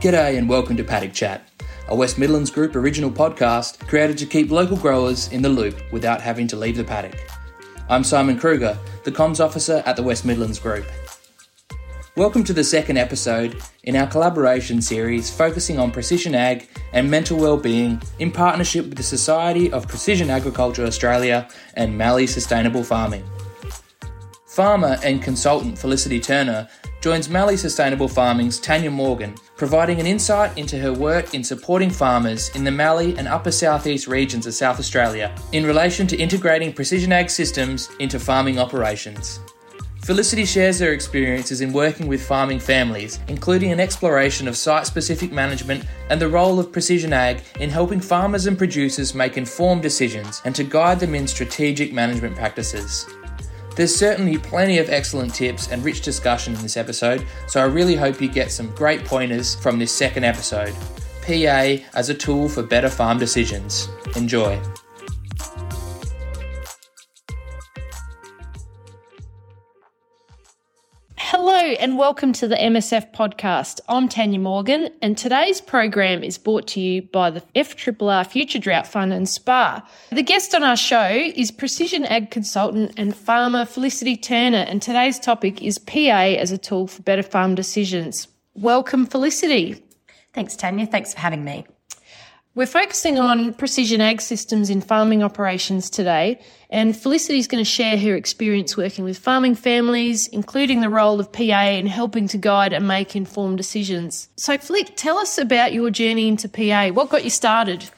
G'day and welcome to Paddock Chat, a West Midlands Group original podcast created to keep local growers in the loop without having to leave the paddock. I'm Simon Kruger, the comms officer at the West Midlands Group. Welcome to the second episode in our collaboration series focusing on precision ag and mental well-being in partnership with the Society of Precision Agriculture Australia and Mallee Sustainable Farming. Farmer and consultant Felicity Turner joins Mallee Sustainable Farming's Tanya Morgan, providing an insight into her work in supporting farmers in the Mallee and Upper Southeast regions of South Australia in relation to integrating precision ag systems into farming operations. Felicity shares her experiences in working with farming families, including an exploration of site specific management and the role of precision ag in helping farmers and producers make informed decisions and to guide them in strategic management practices. There's certainly plenty of excellent tips and rich discussion in this episode, so I really hope you get some great pointers from this second episode. PA as a tool for better farm decisions. Enjoy. Hello and welcome to the MSF podcast. I'm Tanya Morgan, and today's program is brought to you by the FRRR Future Drought Fund and SPA. The guest on our show is precision ag consultant and farmer Felicity Turner, and today's topic is PA as a tool for better farm decisions. Welcome, Felicity. Thanks, Tanya. Thanks for having me. We're focusing on precision ag systems in farming operations today, and Felicity is going to share her experience working with farming families, including the role of PA in helping to guide and make informed decisions. So, Flick, tell us about your journey into PA. What got you started?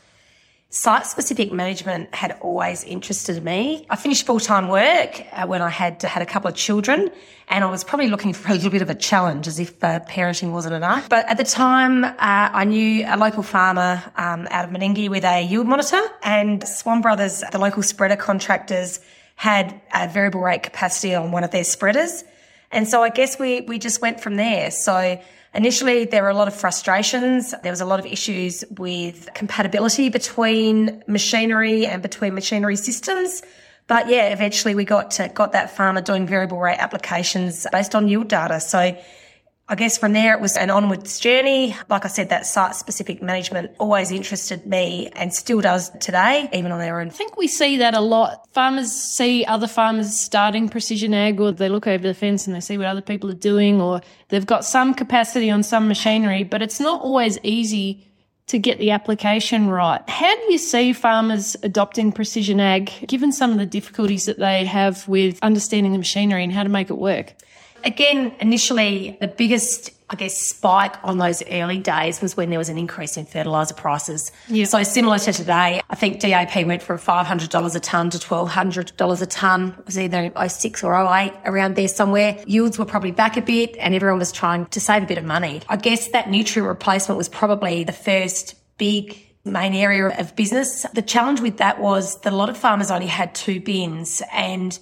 Site specific management had always interested me. I finished full time work uh, when I had had a couple of children, and I was probably looking for a little bit of a challenge, as if uh, parenting wasn't enough. But at the time, uh, I knew a local farmer um, out of Meningie with a yield monitor, and Swan Brothers, the local spreader contractors, had a variable rate capacity on one of their spreaders, and so I guess we we just went from there. So Initially, there were a lot of frustrations. There was a lot of issues with compatibility between machinery and between machinery systems. But yeah, eventually we got to, got that farmer doing variable rate applications based on yield data. So I guess from there it was an onwards journey. Like I said, that site specific management always interested me and still does today, even on their own. I think we see that a lot. Farmers see other farmers starting precision ag or they look over the fence and they see what other people are doing or they've got some capacity on some machinery, but it's not always easy to get the application right. How do you see farmers adopting precision ag given some of the difficulties that they have with understanding the machinery and how to make it work? Again, initially, the biggest, I guess, spike on those early days was when there was an increase in fertiliser prices. Yeah. So similar to today, I think DAP went from $500 a tonne to $1,200 a tonne. It was either 06 or 08 around there somewhere. Yields were probably back a bit and everyone was trying to save a bit of money. I guess that nutrient replacement was probably the first big main area of business. The challenge with that was that a lot of farmers only had two bins and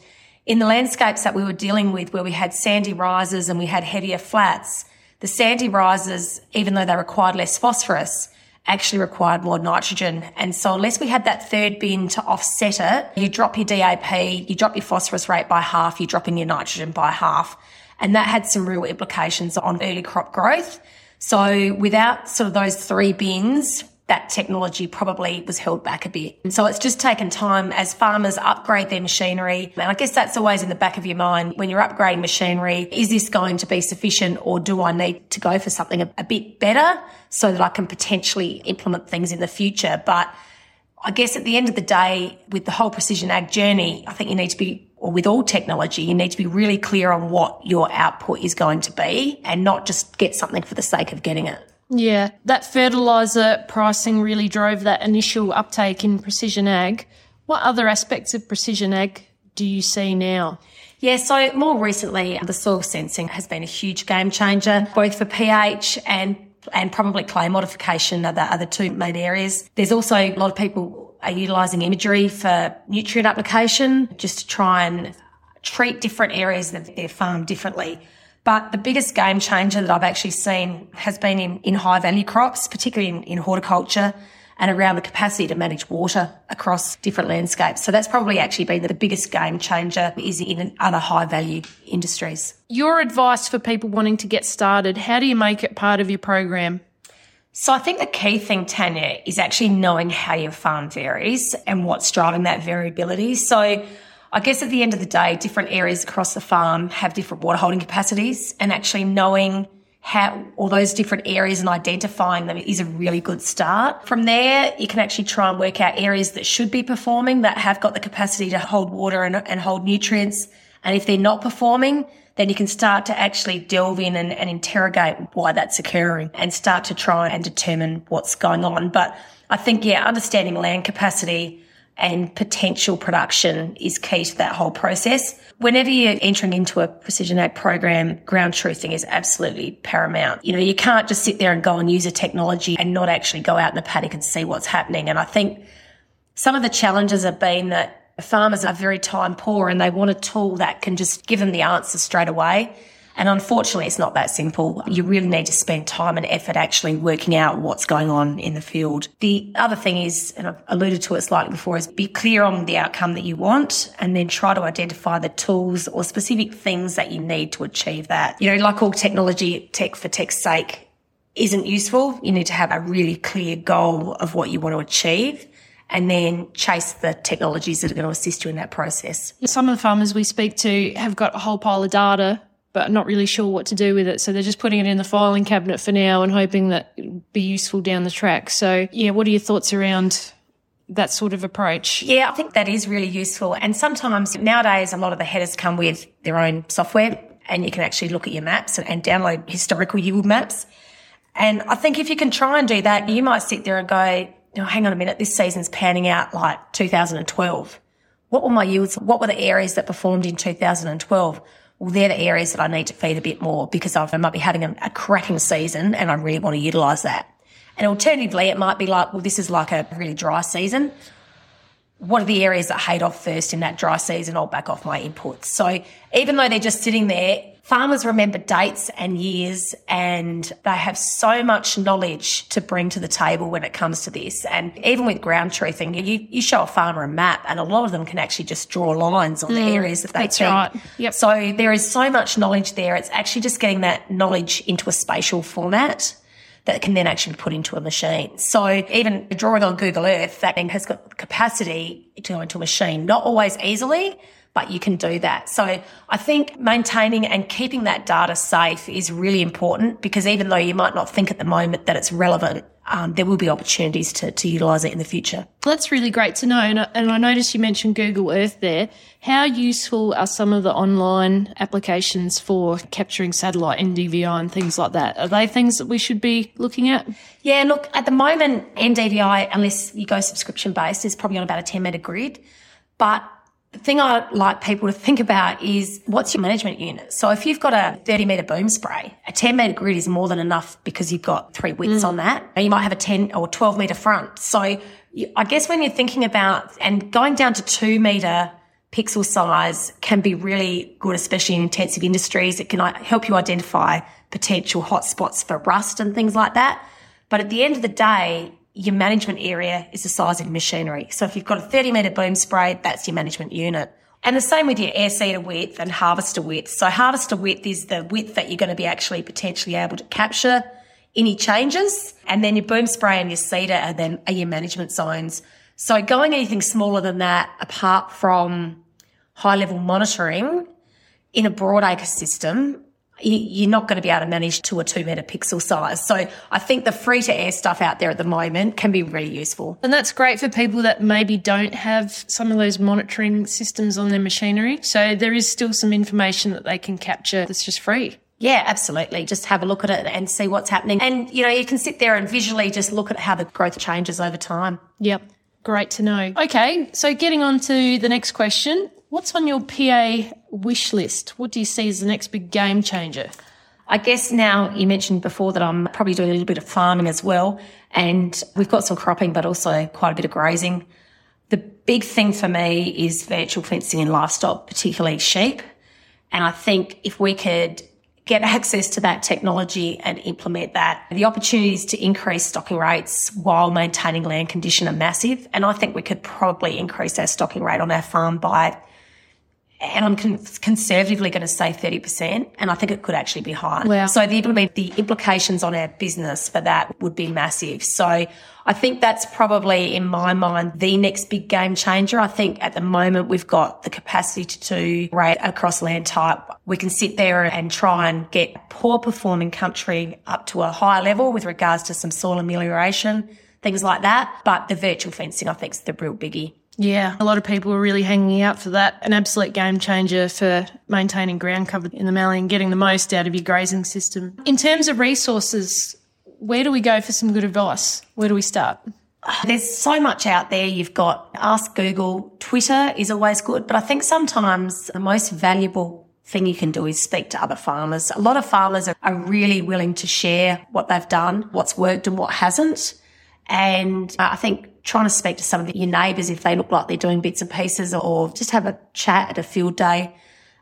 in the landscapes that we were dealing with where we had sandy rises and we had heavier flats, the sandy rises, even though they required less phosphorus, actually required more nitrogen. And so unless we had that third bin to offset it, you drop your DAP, you drop your phosphorus rate by half, you drop in your nitrogen by half. And that had some real implications on early crop growth. So without sort of those three bins, that technology probably was held back a bit. And so it's just taken time as farmers upgrade their machinery. And I guess that's always in the back of your mind when you're upgrading machinery. Is this going to be sufficient or do I need to go for something a, a bit better so that I can potentially implement things in the future? But I guess at the end of the day, with the whole precision ag journey, I think you need to be, or with all technology, you need to be really clear on what your output is going to be and not just get something for the sake of getting it. Yeah, that fertiliser pricing really drove that initial uptake in precision ag. What other aspects of precision ag do you see now? Yeah, so more recently, the soil sensing has been a huge game changer, both for pH and and probably clay modification are the, the two main areas. There's also a lot of people are utilising imagery for nutrient application just to try and treat different areas of their farm differently. But the biggest game changer that I've actually seen has been in, in high value crops, particularly in, in horticulture and around the capacity to manage water across different landscapes. So that's probably actually been the biggest game changer is in other high value industries. Your advice for people wanting to get started, how do you make it part of your program? So I think the key thing, Tanya, is actually knowing how your farm varies and what's driving that variability. So I guess at the end of the day, different areas across the farm have different water holding capacities and actually knowing how all those different areas and identifying them is a really good start. From there, you can actually try and work out areas that should be performing that have got the capacity to hold water and, and hold nutrients. And if they're not performing, then you can start to actually delve in and, and interrogate why that's occurring and start to try and determine what's going on. But I think, yeah, understanding land capacity and potential production is key to that whole process. Whenever you're entering into a precision ag program, ground truthing is absolutely paramount. You know, you can't just sit there and go and use a technology and not actually go out in the paddock and see what's happening. And I think some of the challenges have been that farmers are very time poor and they want a tool that can just give them the answer straight away. And unfortunately, it's not that simple. You really need to spend time and effort actually working out what's going on in the field. The other thing is, and I've alluded to it slightly before, is be clear on the outcome that you want and then try to identify the tools or specific things that you need to achieve that. You know, like all technology, tech for tech's sake isn't useful. You need to have a really clear goal of what you want to achieve and then chase the technologies that are going to assist you in that process. Some of the farmers we speak to have got a whole pile of data but not really sure what to do with it. So they're just putting it in the filing cabinet for now and hoping that it'll be useful down the track. So yeah, what are your thoughts around that sort of approach? Yeah, I think that is really useful. And sometimes nowadays a lot of the headers come with their own software and you can actually look at your maps and, and download historical yield maps. And I think if you can try and do that, you might sit there and go, oh, hang on a minute, this season's panning out like 2012. What were my yields? What were the areas that performed in 2012? Well, they're the areas that I need to feed a bit more because I might be having a, a cracking season and I really want to utilize that. And alternatively, it might be like, well, this is like a really dry season. What are the areas that hate off first in that dry season? I'll back off my inputs. So even though they're just sitting there, farmers remember dates and years and they have so much knowledge to bring to the table when it comes to this. And even with ground truthing, you, you show a farmer a map and a lot of them can actually just draw lines on mm, the areas that they that's think. Right. Yep. So there is so much knowledge there. It's actually just getting that knowledge into a spatial format that can then actually be put into a machine. So even drawing on Google Earth, that thing has got capacity to go into a machine, not always easily, but you can do that. So I think maintaining and keeping that data safe is really important because even though you might not think at the moment that it's relevant, um, there will be opportunities to, to utilize it in the future. That's really great to know. And I, and I noticed you mentioned Google Earth there. How useful are some of the online applications for capturing satellite NDVI and things like that? Are they things that we should be looking at? Yeah, look, at the moment, NDVI, unless you go subscription based, is probably on about a 10 meter grid. But the thing I like people to think about is what's your management unit? So if you've got a 30 metre boom spray, a 10 metre grid is more than enough because you've got three widths mm. on that. And you might have a 10 or 12 metre front. So you, I guess when you're thinking about and going down to two metre pixel size can be really good, especially in intensive industries. It can uh, help you identify potential hotspots for rust and things like that. But at the end of the day, your management area is the size of machinery. So if you've got a 30 metre boom spray, that's your management unit. And the same with your air seeder width and harvester width. So harvester width is the width that you're going to be actually potentially able to capture any changes. And then your boom spray and your seeder are then are your management zones. So going anything smaller than that, apart from high level monitoring in a broad acre system, you're not going to be able to manage to a two meter pixel size. So I think the free to air stuff out there at the moment can be really useful. And that's great for people that maybe don't have some of those monitoring systems on their machinery. So there is still some information that they can capture that's just free. Yeah, absolutely. Just have a look at it and see what's happening. And, you know, you can sit there and visually just look at how the growth changes over time. Yep. Great to know. Okay. So getting on to the next question. What's on your PA wish list? What do you see as the next big game changer? I guess now you mentioned before that I'm probably doing a little bit of farming as well. And we've got some cropping, but also quite a bit of grazing. The big thing for me is virtual fencing in livestock, particularly sheep. And I think if we could get access to that technology and implement that. The opportunities to increase stocking rates while maintaining land condition are massive. And I think we could probably increase our stocking rate on our farm by and I'm con- conservatively going to say 30%, and I think it could actually be higher. Wow. So the, the implications on our business for that would be massive. So I think that's probably, in my mind, the next big game changer. I think at the moment we've got the capacity to do rate across land type. We can sit there and try and get poor performing country up to a higher level with regards to some soil amelioration, things like that. But the virtual fencing, I think, is the real biggie. Yeah, a lot of people are really hanging out for that. An absolute game changer for maintaining ground cover in the Mallee and getting the most out of your grazing system. In terms of resources, where do we go for some good advice? Where do we start? There's so much out there. You've got Ask Google. Twitter is always good, but I think sometimes the most valuable thing you can do is speak to other farmers. A lot of farmers are, really willing to share what they've done, what's worked and what hasn't. And uh, I think trying to speak to some of your neighbours if they look like they're doing bits and pieces or just have a chat at a field day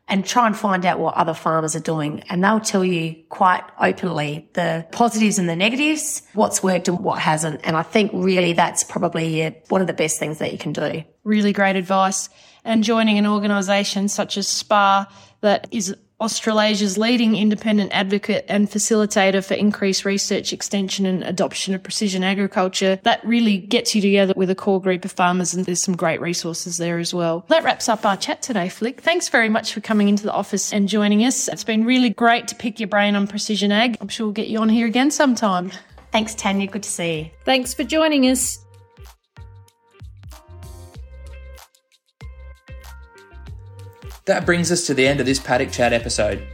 and try and find out what other farmers are doing. And they'll tell you quite openly the positives and the negatives, what's worked and what hasn't. And I think really that's probably uh, one of the best things that you can do. Really great advice. And joining an organisation such as SPA that is Australasia's leading independent advocate and facilitator for increased research, extension and adoption of precision agriculture. That really gets you together with a core group of farmers and there's some great resources there as well. That wraps up our chat today, Flick. Thanks very much for coming into the office and joining us. It's been really great to pick your brain on precision ag. I'm sure we'll get you on here again sometime. Thanks, Tanya. Good to see you. Thanks for joining us. That brings us to the end of this Paddock Chat episode.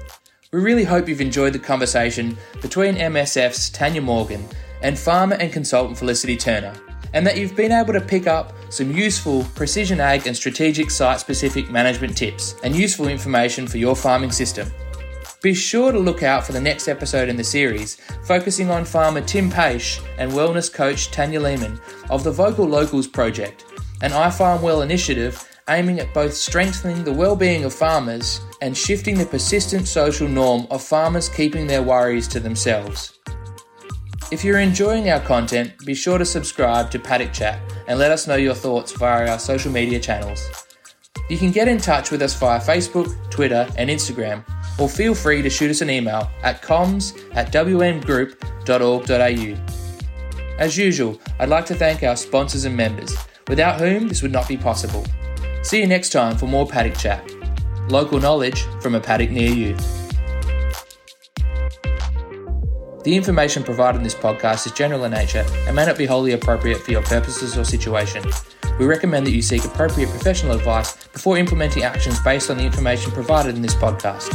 We really hope you've enjoyed the conversation between MSF's Tanya Morgan and farmer and consultant Felicity Turner, and that you've been able to pick up some useful precision ag and strategic site specific management tips and useful information for your farming system. Be sure to look out for the next episode in the series, focusing on farmer Tim Paish and wellness coach Tanya Lehman of the Vocal Locals Project, an iFarm Well initiative aiming at both strengthening the well-being of farmers and shifting the persistent social norm of farmers keeping their worries to themselves. If you're enjoying our content, be sure to subscribe to Paddock Chat and let us know your thoughts via our social media channels. You can get in touch with us via Facebook, Twitter, and Instagram, or feel free to shoot us an email at comms at wmgroup.org.au. As usual, I'd like to thank our sponsors and members, without whom this would not be possible. See you next time for more Paddock Chat. Local knowledge from a paddock near you. The information provided in this podcast is general in nature and may not be wholly appropriate for your purposes or situation. We recommend that you seek appropriate professional advice before implementing actions based on the information provided in this podcast.